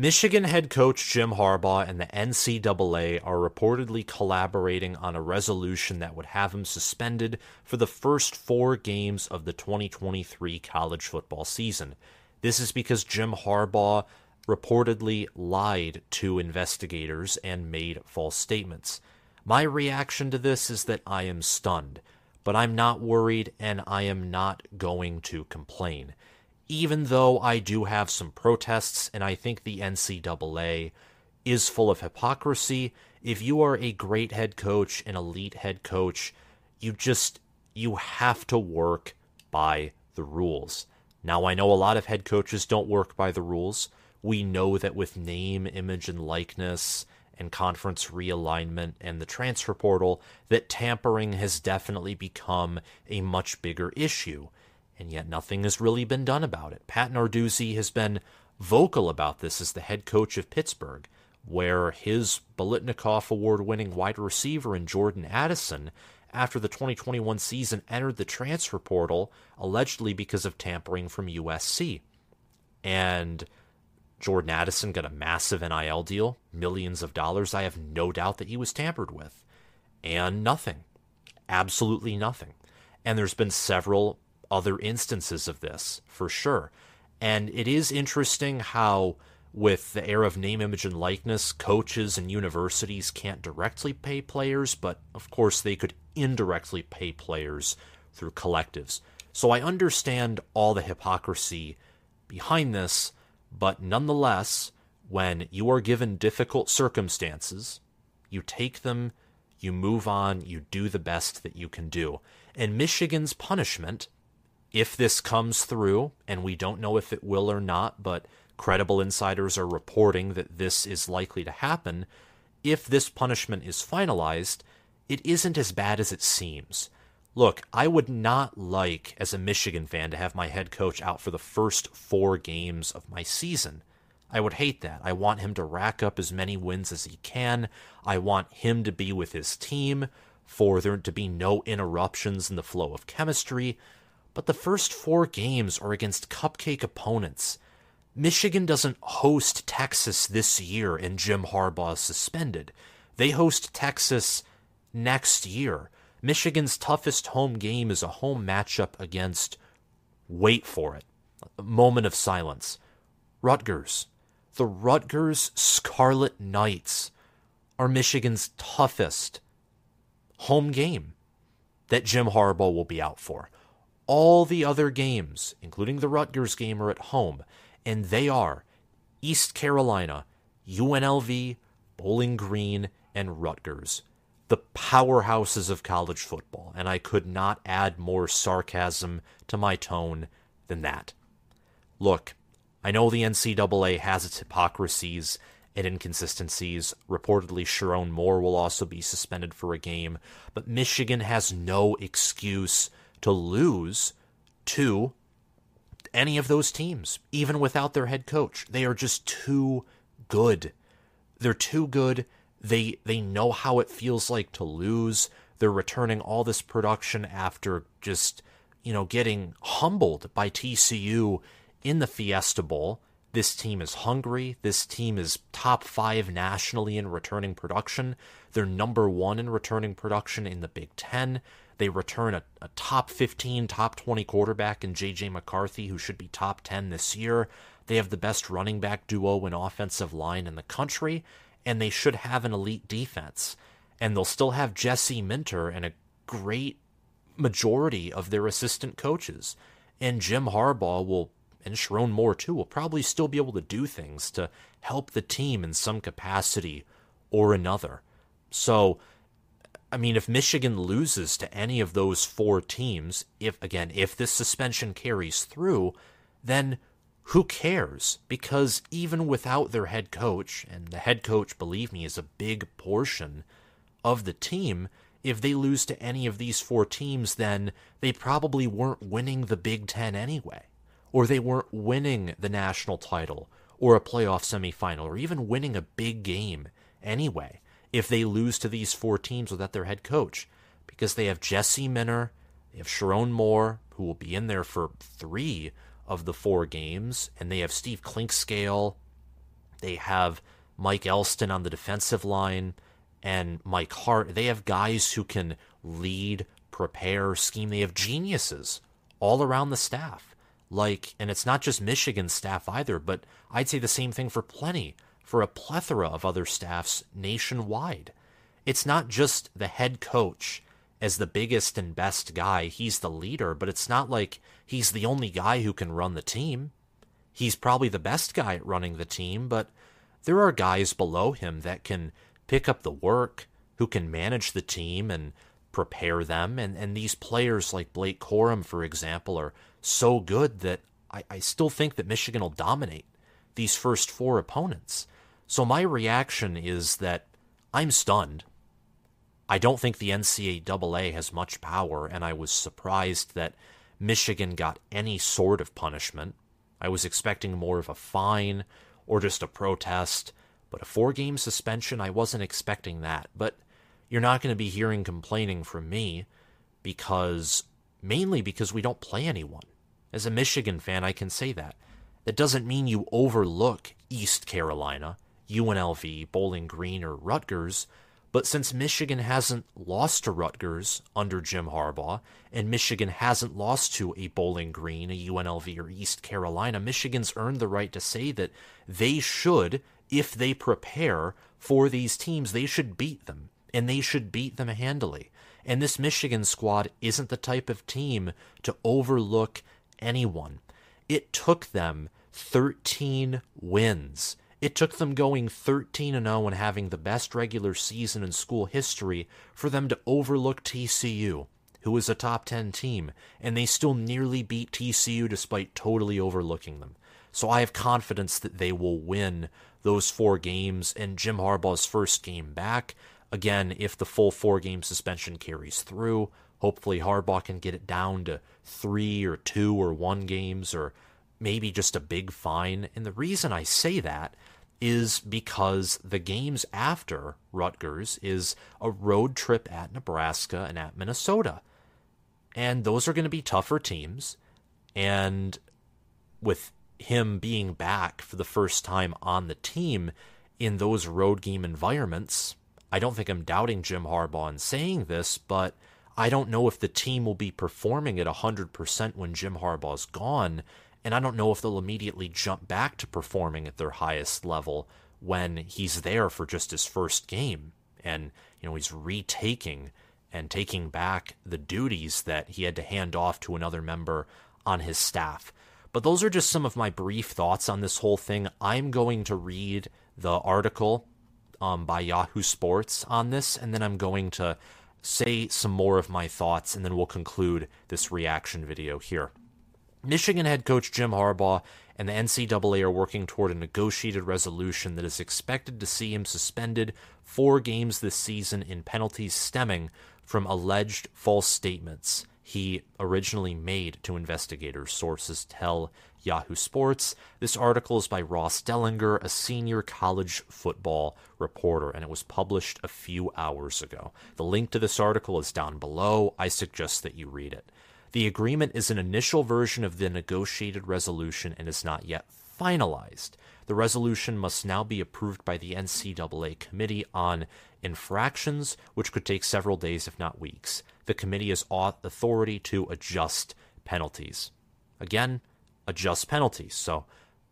Michigan head coach Jim Harbaugh and the NCAA are reportedly collaborating on a resolution that would have him suspended for the first four games of the 2023 college football season. This is because Jim Harbaugh reportedly lied to investigators and made false statements. My reaction to this is that I am stunned, but I'm not worried and I am not going to complain even though I do have some protests and I think the NCAA is full of hypocrisy, if you are a great head coach, an elite head coach, you just you have to work by the rules. Now I know a lot of head coaches don't work by the rules. We know that with name, image and likeness and conference realignment and the transfer portal that tampering has definitely become a much bigger issue and yet nothing has really been done about it. Pat Narduzzi has been vocal about this as the head coach of Pittsburgh, where his Biletnikoff Award winning wide receiver in Jordan Addison, after the 2021 season, entered the transfer portal allegedly because of tampering from USC. And Jordan Addison got a massive NIL deal, millions of dollars. I have no doubt that he was tampered with. And nothing. Absolutely nothing. And there's been several other instances of this for sure. And it is interesting how, with the era of name, image, and likeness, coaches and universities can't directly pay players, but of course they could indirectly pay players through collectives. So I understand all the hypocrisy behind this, but nonetheless, when you are given difficult circumstances, you take them, you move on, you do the best that you can do. And Michigan's punishment if this comes through, and we don't know if it will or not, but credible insiders are reporting that this is likely to happen, if this punishment is finalized, it isn't as bad as it seems. Look, I would not like, as a Michigan fan, to have my head coach out for the first four games of my season. I would hate that. I want him to rack up as many wins as he can. I want him to be with his team, for there to be no interruptions in the flow of chemistry but the first four games are against cupcake opponents. Michigan doesn't host Texas this year and Jim Harbaugh is suspended. They host Texas next year. Michigan's toughest home game is a home matchup against, wait for it, a moment of silence, Rutgers. The Rutgers Scarlet Knights are Michigan's toughest home game that Jim Harbaugh will be out for. All the other games, including the Rutgers game, are at home, and they are East Carolina, UNLV, Bowling Green, and Rutgers, the powerhouses of college football. And I could not add more sarcasm to my tone than that. Look, I know the NCAA has its hypocrisies and inconsistencies. Reportedly, Sherrone Moore will also be suspended for a game, but Michigan has no excuse to lose to any of those teams, even without their head coach. They are just too good. They're too good. They they know how it feels like to lose. They're returning all this production after just, you know, getting humbled by TCU in the Fiesta Bowl. This team is hungry. This team is top five nationally in returning production. They're number one in returning production in the Big Ten. They return a, a top 15, top 20 quarterback in J.J. McCarthy, who should be top 10 this year. They have the best running back duo and offensive line in the country, and they should have an elite defense. And they'll still have Jesse Minter and a great majority of their assistant coaches. And Jim Harbaugh will, and Sherrone Moore too, will probably still be able to do things to help the team in some capacity or another. So I mean, if Michigan loses to any of those four teams, if again, if this suspension carries through, then who cares? Because even without their head coach, and the head coach, believe me, is a big portion of the team, if they lose to any of these four teams, then they probably weren't winning the Big Ten anyway. Or they weren't winning the national title, or a playoff semifinal, or even winning a big game anyway if they lose to these four teams without their head coach because they have Jesse Minter, they have Sherrone Moore, who will be in there for three of the four games, and they have Steve Clinkscale. They have Mike Elston on the defensive line and Mike Hart. They have guys who can lead, prepare, scheme. They have geniuses all around the staff. Like, and it's not just Michigan's staff either, but I'd say the same thing for plenty, for a plethora of other staffs nationwide. It's not just the head coach as the biggest and best guy. He's the leader, but it's not like he's the only guy who can run the team. He's probably the best guy at running the team, but there are guys below him that can pick up the work, who can manage the team and prepare them. And, and these players like Blake Corum, for example, are so good that I, I still think that Michigan will dominate these first four opponents. So my reaction is that I'm stunned. I don't think the NCAA has much power, and I was surprised that Michigan got any sort of punishment. I was expecting more of a fine or just a protest, but a four game suspension, I wasn't expecting that. But you're not going to be hearing complaining from me because mainly because we don't play anyone. As a Michigan fan, I can say that. That doesn't mean you overlook East Carolina, UNLV, Bowling Green, or Rutgers. But since Michigan hasn't lost to Rutgers under Jim Harbaugh, and Michigan hasn't lost to a Bowling Green, a UNLV, or East Carolina, Michigan's earned the right to say that they should, if they prepare for these teams, they should beat them, and they should beat them handily. And this Michigan squad isn't the type of team to overlook anyone. It took them 13 wins it took them going 13 0 and having the best regular season in school history for them to overlook TCU, who was a top 10 team, and they still nearly beat TCU despite totally overlooking them. So I have confidence that they will win those four games and Jim Harbaugh's first game back. Again, if the full four game suspension carries through, hopefully Harbaugh can get it down to three or two or one games or maybe just a big fine. And the reason I say that is because the games after Rutgers is a road trip at Nebraska and at Minnesota. And those are going to be tougher teams. And with him being back for the first time on the team in those road game environments, I don't think I'm doubting Jim Harbaugh in saying this, but I don't know if the team will be performing at 100% when Jim Harbaugh's gone. And I don't know if they'll immediately jump back to performing at their highest level when he's there for just his first game. And, you know, he's retaking and taking back the duties that he had to hand off to another member on his staff. But those are just some of my brief thoughts on this whole thing. I'm going to read the article um, by Yahoo Sports on this, and then I'm going to say some more of my thoughts, and then we'll conclude this reaction video here. Michigan head coach Jim Harbaugh and the NCAA are working toward a negotiated resolution that is expected to see him suspended four games this season in penalties stemming from alleged false statements he originally made to investigators, sources tell Yahoo Sports. This article is by Ross Dellenger, a senior college football reporter, and it was published a few hours ago. The link to this article is down below. I suggest that you read it. The agreement is an initial version of the negotiated resolution and is not yet finalized. The resolution must now be approved by the NCAA Committee on Infractions, which could take several days, if not weeks. The committee has authority to adjust penalties. Again, adjust penalties. So,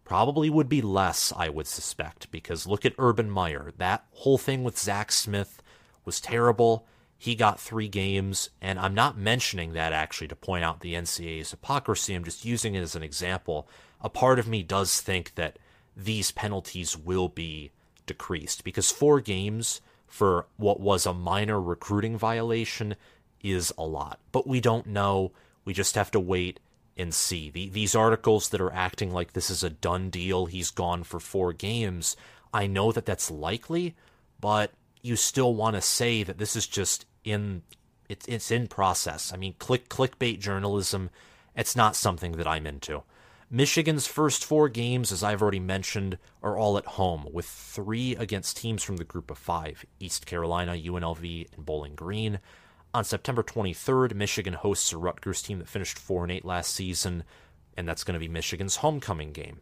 probably would be less, I would suspect, because look at Urban Meyer. That whole thing with Zach Smith was terrible. He got three games, and I'm not mentioning that actually to point out the NCAA's hypocrisy. I'm just using it as an example. A part of me does think that these penalties will be decreased because four games for what was a minor recruiting violation is a lot. But we don't know. We just have to wait and see. The, these articles that are acting like this is a done deal, he's gone for four games, I know that that's likely, but you still want to say that this is just in it's it's in process. I mean, click clickbait journalism. It's not something that I'm into. Michigan's first four games, as I've already mentioned, are all at home, with three against teams from the group of five East Carolina, UNLV, and Bowling Green. On September 23rd, Michigan hosts a Rutgers team that finished 4 and 8 last season, and that's going to be Michigan's homecoming game.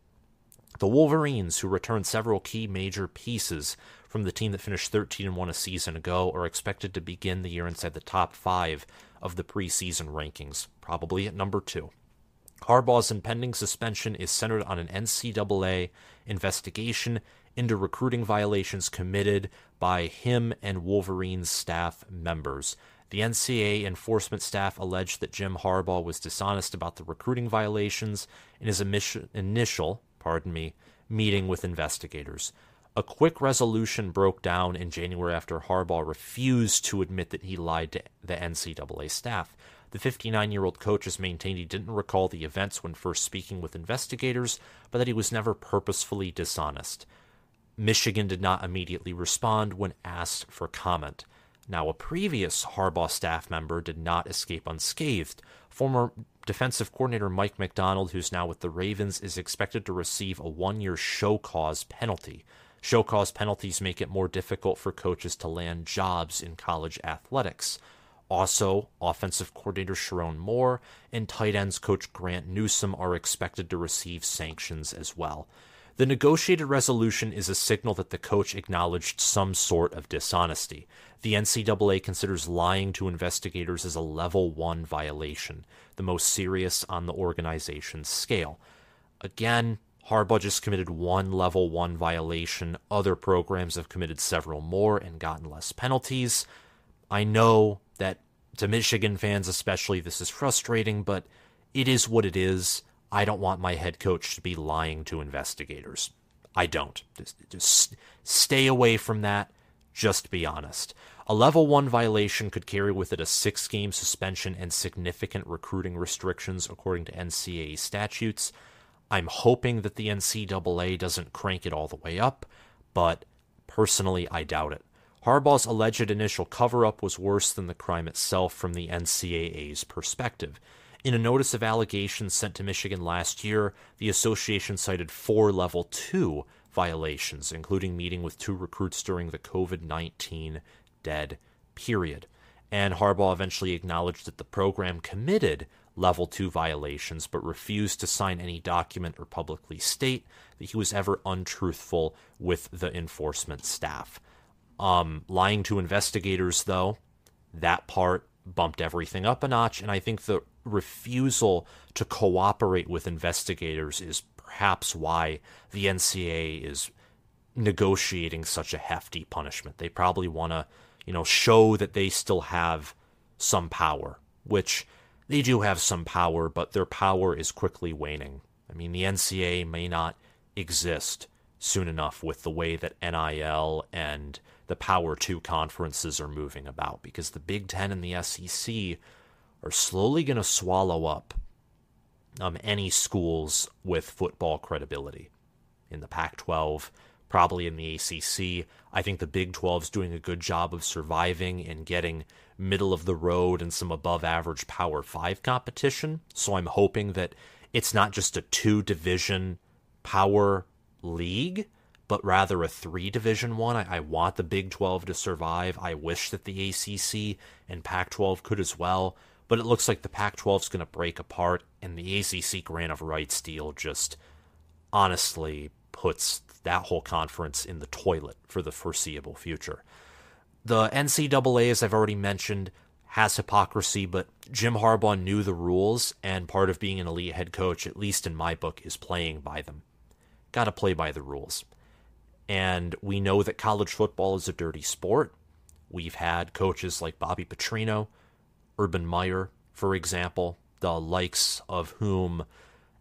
The Wolverines, who returned several key major pieces from the team that finished 13 and 1 a season ago, are expected to begin the year inside the top five of the preseason rankings, probably at number two. Harbaugh's impending suspension is centered on an NCAA investigation into recruiting violations committed by him and Wolverines staff members. The NCAA enforcement staff alleged that Jim Harbaugh was dishonest about the recruiting violations in his initial, pardon me, meeting with investigators. A quick resolution broke down in January after Harbaugh refused to admit that he lied to the NCAA staff. The 59 year old coach has maintained he didn't recall the events when first speaking with investigators, but that he was never purposefully dishonest. Michigan did not immediately respond when asked for comment. Now, a previous Harbaugh staff member did not escape unscathed. Former defensive coordinator Mike Macdonald, who's now with the Ravens, is expected to receive a one year show cause penalty. Show cause penalties make it more difficult for coaches to land jobs in college athletics. Also, offensive coordinator Sherrone Moore and tight ends coach Grant Newsome are expected to receive sanctions as well. The negotiated resolution is a signal that the coach acknowledged some sort of dishonesty. The NCAA considers lying to investigators as a level one violation, the most serious on the organization's scale. Again, Harbaugh just committed one level one violation. Other programs have committed several more and gotten less penalties. I know that to Michigan fans, especially, this is frustrating, but it is what it is. I don't want my head coach to be lying to investigators. I don't. Just, just stay away from that. Just be honest. A level 1 violation could carry with it a six game suspension and significant recruiting restrictions, according to NCAA statutes. I'm hoping that the NCAA doesn't crank it all the way up, but personally, I doubt it. Harbaugh's alleged initial cover up was worse than the crime itself from the NCAA's perspective. In a notice of allegations sent to Michigan last year, the association cited four level two violations, including meeting with two recruits during the COVID 19 dead period. And Harbaugh eventually acknowledged that the program committed level 2 violations, but refused to sign any document or publicly state that he was ever untruthful with the enforcement staff. Um, lying to investigators, though, that part bumped everything up a notch, and I think the refusal to cooperate with investigators is perhaps why the NCA is negotiating such a hefty punishment. They probably want to, you know, show that they still have some power, which they do have some power, but their power is quickly waning. I mean, the NCA may not exist soon enough with the way that NIL and the Power 2 conferences are moving about because the Big Ten and the SEC are slowly going to swallow up um, any schools with football credibility. In the Pac 12, probably in the ACC, I think the Big 12 is doing a good job of surviving and getting middle of the road and some above average Power 5 competition. So I'm hoping that it's not just a two division power league, but rather a three division one. I, I, want the Big 12 to survive. I wish that the ACC and Pac 12 could as well but it looks like the Pac 12 is going to break apart, and the ACC grant of rights deal just honestly puts that whole conference in the toilet for the foreseeable future. The NCAA, as I've already mentioned, has hypocrisy, but Jim Harbaugh knew the rules, and part of being an elite head coach, at least in my book, is playing by them. Got to play by the rules. And we know that college football is a dirty sport. We've had coaches like Bobby Petrino, Urban Meyer, for example, the likes of whom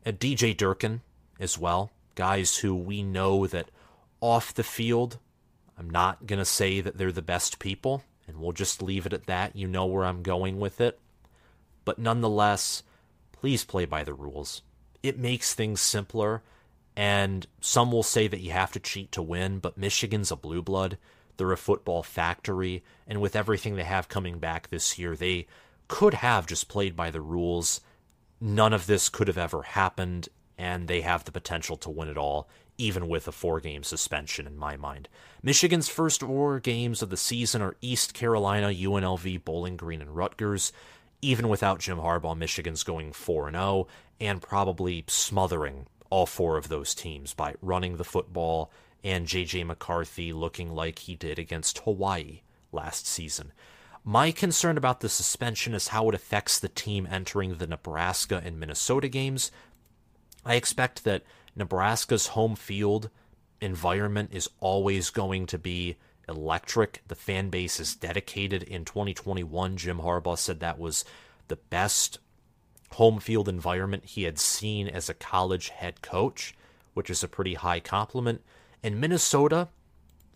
uh, DJ Durkin as well, guys who we know that off the field, I'm not going to say that they're the best people, and we'll just leave it at that. You know where I'm going with it. But nonetheless, please play by the rules. It makes things simpler, and some will say that you have to cheat to win, but Michigan's a blue blood. They're a football factory, and with everything they have coming back this year, they could have just played by the rules. None of this could have ever happened, and they have the potential to win it all, even with a four game suspension, in my mind. Michigan's first four games of the season are East Carolina, UNLV, Bowling Green, and Rutgers. Even without Jim Harbaugh, Michigan's going 4 0 and probably smothering all four of those teams by running the football and JJ McCarthy looking like he did against Hawaii last season. My concern about the suspension is how it affects the team entering the Nebraska and Minnesota games. I expect that Nebraska's home field environment is always going to be electric. The fan base is dedicated. In 2021, Jim Harbaugh said that was the best home field environment he had seen as a college head coach, which is a pretty high compliment. In Minnesota,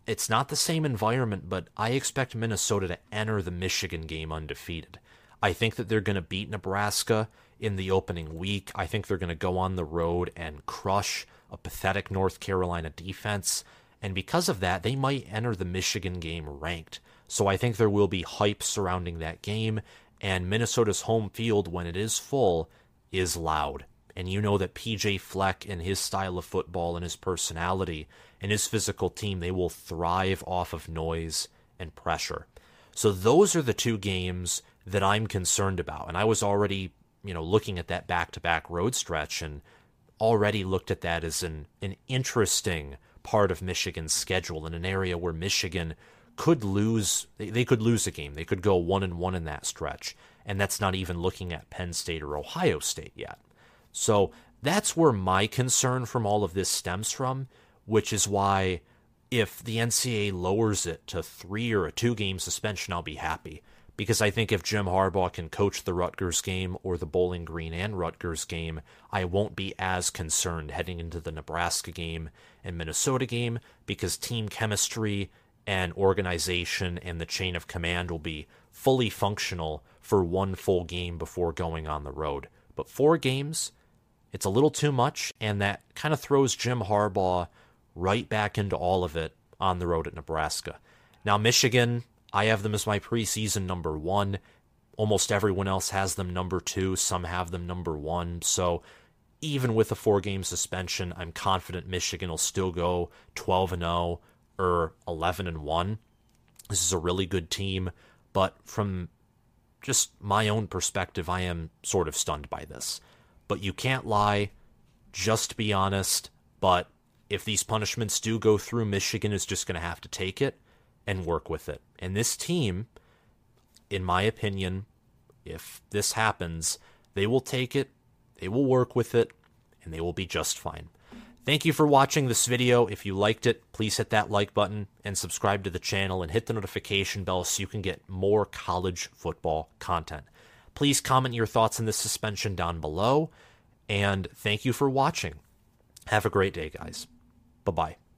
it's not the same environment, but I expect Minnesota to enter the Michigan game undefeated. I think that they're going to beat Nebraska in the opening week. I think they're going to go on the road and crush a pathetic North Carolina defense. And because of that, they might enter the Michigan game ranked. So I think there will be hype surrounding that game. And Minnesota's home field, when it is full, is loud. And you know that PJ Fleck and his style of football and his personality and his physical team, they will thrive off of noise and pressure. So those are the two games that I'm concerned about. And I was already, you know, looking at that back-to-back road stretch and already looked at that as an an interesting part of Michigan's schedule in an area where Michigan could lose they, they could lose a game. They could go 1 and 1 in that stretch. And that's not even looking at Penn State or Ohio State yet. So that's where my concern from all of this stems from which is why if the NCAA lowers it to three or a two game suspension, I'll be happy. Because I think if Jim Harbaugh can coach the Rutgers game or the Bowling Green and Rutgers game, I won't be as concerned heading into the Nebraska game and Minnesota game because team chemistry and organization and the chain of command will be fully functional for one full game before going on the road. But four games, it's a little too much, and that kind of throws Jim Harbaugh right back into all of it on the road at Nebraska. Now, Michigan, I have them as my preseason number one. Almost everyone else has them number two. Some have them number one. So even with a four game suspension, I'm confident Michigan will still go 12 and 0 or 11 and 1. This is a really good team, but from just my own perspective, I am sort of stunned by this. But you can't lie, just be honest, but if these punishments do go through, Michigan is just going to have to take it and work with it. And this team, in my opinion, if this happens, they will take it, they will work with it, and they will be just fine. Thank you for watching this video. If you liked it, please hit that like button and subscribe to the channel and hit the notification bell so you can get more college football content. Please comment your thoughts on this suspension down below, and thank you for watching. Have a great day, guys. Bye bye.